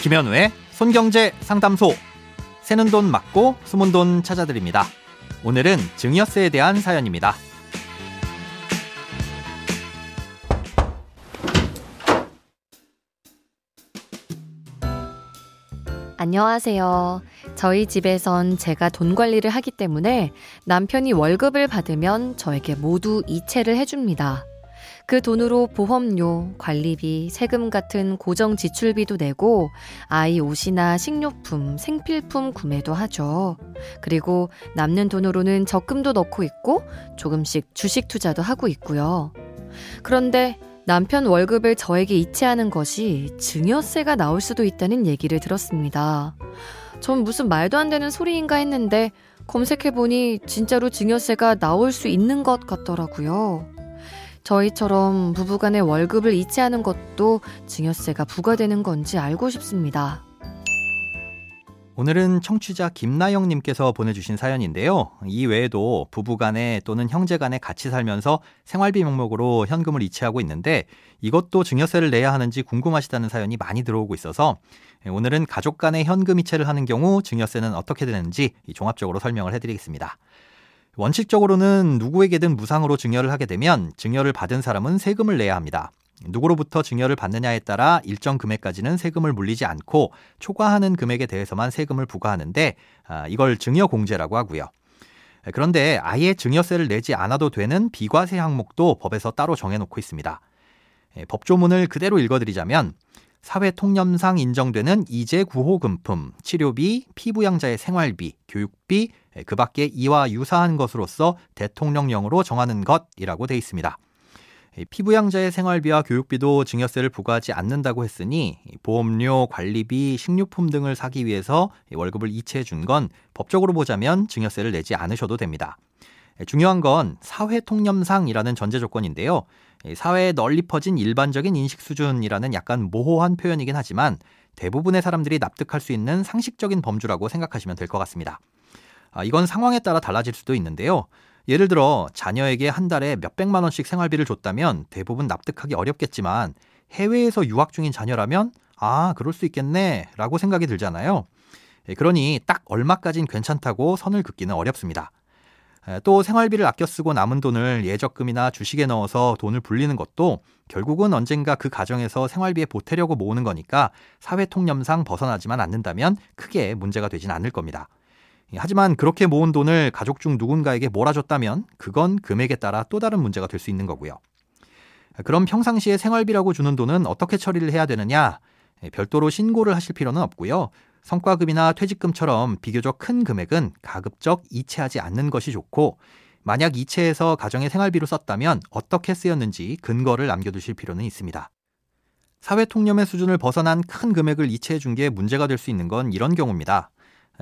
김현우의 손경제 상담소. 새는 돈 맞고 숨은 돈 찾아드립니다. 오늘은 증여세에 대한 사연입니다. 안녕하세요. 저희 집에선 제가 돈 관리를 하기 때문에 남편이 월급을 받으면 저에게 모두 이체를 해줍니다. 그 돈으로 보험료, 관리비, 세금 같은 고정 지출비도 내고 아이 옷이나 식료품, 생필품 구매도 하죠. 그리고 남는 돈으로는 적금도 넣고 있고 조금씩 주식 투자도 하고 있고요. 그런데 남편 월급을 저에게 이체하는 것이 증여세가 나올 수도 있다는 얘기를 들었습니다. 전 무슨 말도 안 되는 소리인가 했는데 검색해보니 진짜로 증여세가 나올 수 있는 것 같더라고요. 저희처럼 부부간의 월급을 이체하는 것도 증여세가 부과되는 건지 알고 싶습니다. 오늘은 청취자 김나영님께서 보내주신 사연인데요. 이 외에도 부부간에 또는 형제간에 같이 살면서 생활비 명목으로 현금을 이체하고 있는데 이것도 증여세를 내야 하는지 궁금하시다는 사연이 많이 들어오고 있어서 오늘은 가족 간에 현금 이체를 하는 경우 증여세는 어떻게 되는지 종합적으로 설명을 해드리겠습니다. 원칙적으로는 누구에게든 무상으로 증여를 하게 되면 증여를 받은 사람은 세금을 내야 합니다. 누구로부터 증여를 받느냐에 따라 일정 금액까지는 세금을 물리지 않고 초과하는 금액에 대해서만 세금을 부과하는데 아, 이걸 증여공제라고 하고요. 그런데 아예 증여세를 내지 않아도 되는 비과세 항목도 법에서 따로 정해놓고 있습니다. 예, 법조문을 그대로 읽어드리자면 사회통념상 인정되는 이재 구호금품, 치료비, 피부양자의 생활비, 교육비, 예, 그 밖에 이와 유사한 것으로서 대통령령으로 정하는 것이라고 돼 있습니다. 피부양자의 생활비와 교육비도 증여세를 부과하지 않는다고 했으니 보험료, 관리비, 식료품 등을 사기 위해서 월급을 이체해 준 건 법적으로 보자면 증여세를 내지 않으셔도 됩니다. 중요한 건 사회 통념상이라는 전제 조건인데요. 사회에 널리 퍼진 일반적인 인식 수준이라는 약간 모호한 표현이긴 하지만 대부분의 사람들이 납득할 수 있는 상식적인 범주라고 생각하시면 될 것 같습니다. 아, 이건 상황에 따라 달라질 수도 있는데요. 예를 들어 자녀에게 한 달에 몇백만 원씩 생활비를 줬다면 대부분 납득하기 어렵겠지만 해외에서 유학 중인 자녀라면 아, 그럴 수 있겠네 라고 생각이 들잖아요. 예, 그러니 딱 얼마까진 괜찮다고 선을 긋기는 어렵습니다. 예, 또 생활비를 아껴 쓰고 남은 돈을 예적금이나 주식에 넣어서 돈을 불리는 것도 결국은 언젠가 그 가정에서 생활비에 보태려고 모으는 거니까 사회 통념상 벗어나지만 않는다면 크게 문제가 되진 않을 겁니다. 예, 하지만 그렇게 모은 돈을 가족 중 누군가에게 몰아줬다면 그건 금액에 따라 또 다른 문제가 될 수 있는 거고요. 그럼 평상시에 생활비라고 주는 돈은 어떻게 처리를 해야 되느냐? 예, 별도로 신고를 하실 필요는 없고요. 성과금이나 퇴직금처럼 비교적 큰 금액은 가급적 이체하지 않는 것이 좋고 만약 이체해서 가정의 생활비로 썼다면 어떻게 쓰였는지 근거를 남겨두실 필요는 있습니다. 사회 통념의 수준을 벗어난 큰 금액을 이체해 준 게 문제가 될 수 있는 건 이런 경우입니다.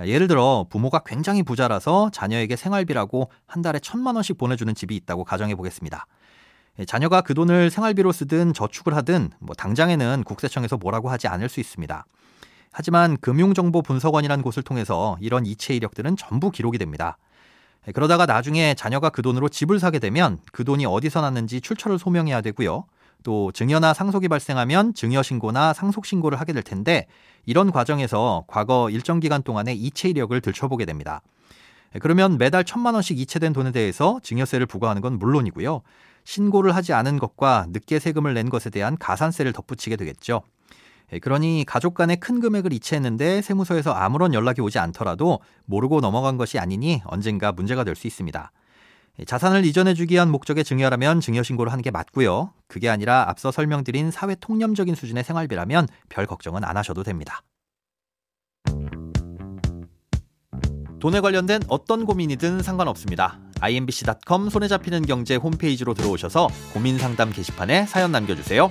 예를 들어 부모가 굉장히 부자라서 자녀에게 생활비라고 한 달에 천만 원씩 보내주는 집이 있다고 가정해 보겠습니다. 자녀가 그 돈을 생활비로 쓰든 저축을 하든 뭐 당장에는 국세청에서 뭐라고 하지 않을 수 있습니다. 하지만 금융정보분석원이라는 곳을 통해서 이런 이체 이력들은 전부 기록이 됩니다. 그러다가 나중에 자녀가 그 돈으로 집을 사게 되면 그 돈이 어디서 났는지 출처를 소명해야 되고요. 또 증여나 상속이 발생하면 증여 신고나 상속 신고를 하게 될 텐데 이런 과정에서 과거 일정 기간 동안의 이체 이력을 들춰보게 됩니다. 그러면 매달 천만 원씩 이체된 돈에 대해서 증여세를 부과하는 건 물론이고요. 신고를 하지 않은 것과 늦게 세금을 낸 것에 대한 가산세를 덧붙이게 되겠죠. 그러니 가족 간에 큰 금액을 이체했는데 세무서에서 아무런 연락이 오지 않더라도 모르고 넘어간 것이 아니니 언젠가 문제가 될 수 있습니다. 자산을 이전해주기 위한 목적의 증여라면 증여신고를 하는 게 맞고요. 그게 아니라 앞서 설명드린 사회 통념적인 수준의 생활비라면 별 걱정은 안 하셔도 됩니다. 돈에 관련된 어떤 고민이든 상관없습니다. imbc.com 손에 잡히는 경제 홈페이지로 들어오셔서 고민 상담 게시판에 사연 남겨주세요.